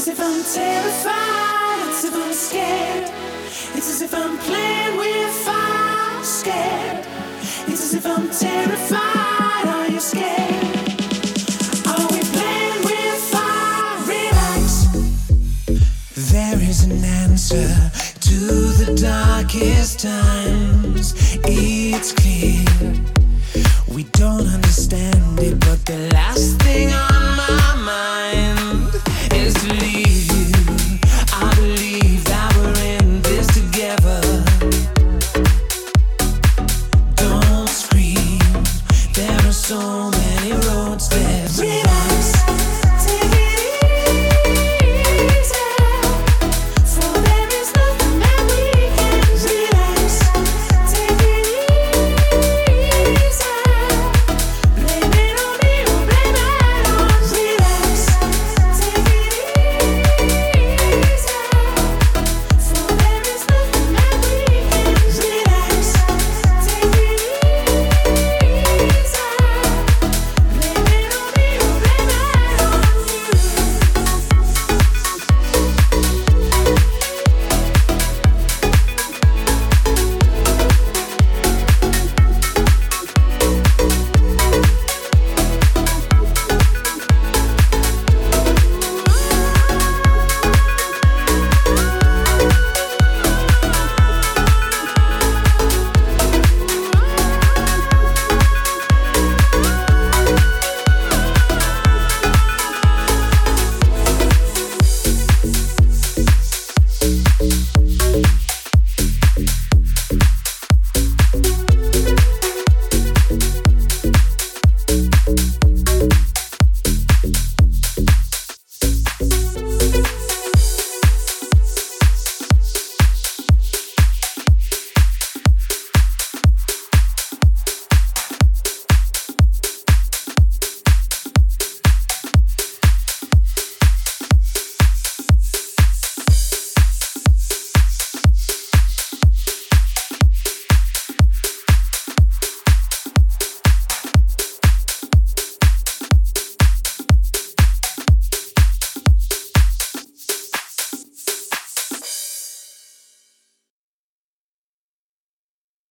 as if I'm terrified, it's as if I'm scared. It's as if I'm playing with fire, scared. It's as if I'm terrified, are you scared? Are we playing with fire? Relax. There is an answer to the darkest times. It's clear. We don't understand it, but the last thing on my mind.